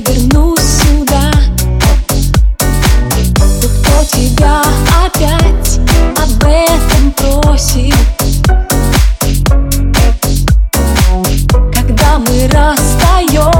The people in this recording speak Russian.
вернусь сюда. И кто тебя опять об этом просит. Когда мы расстаемся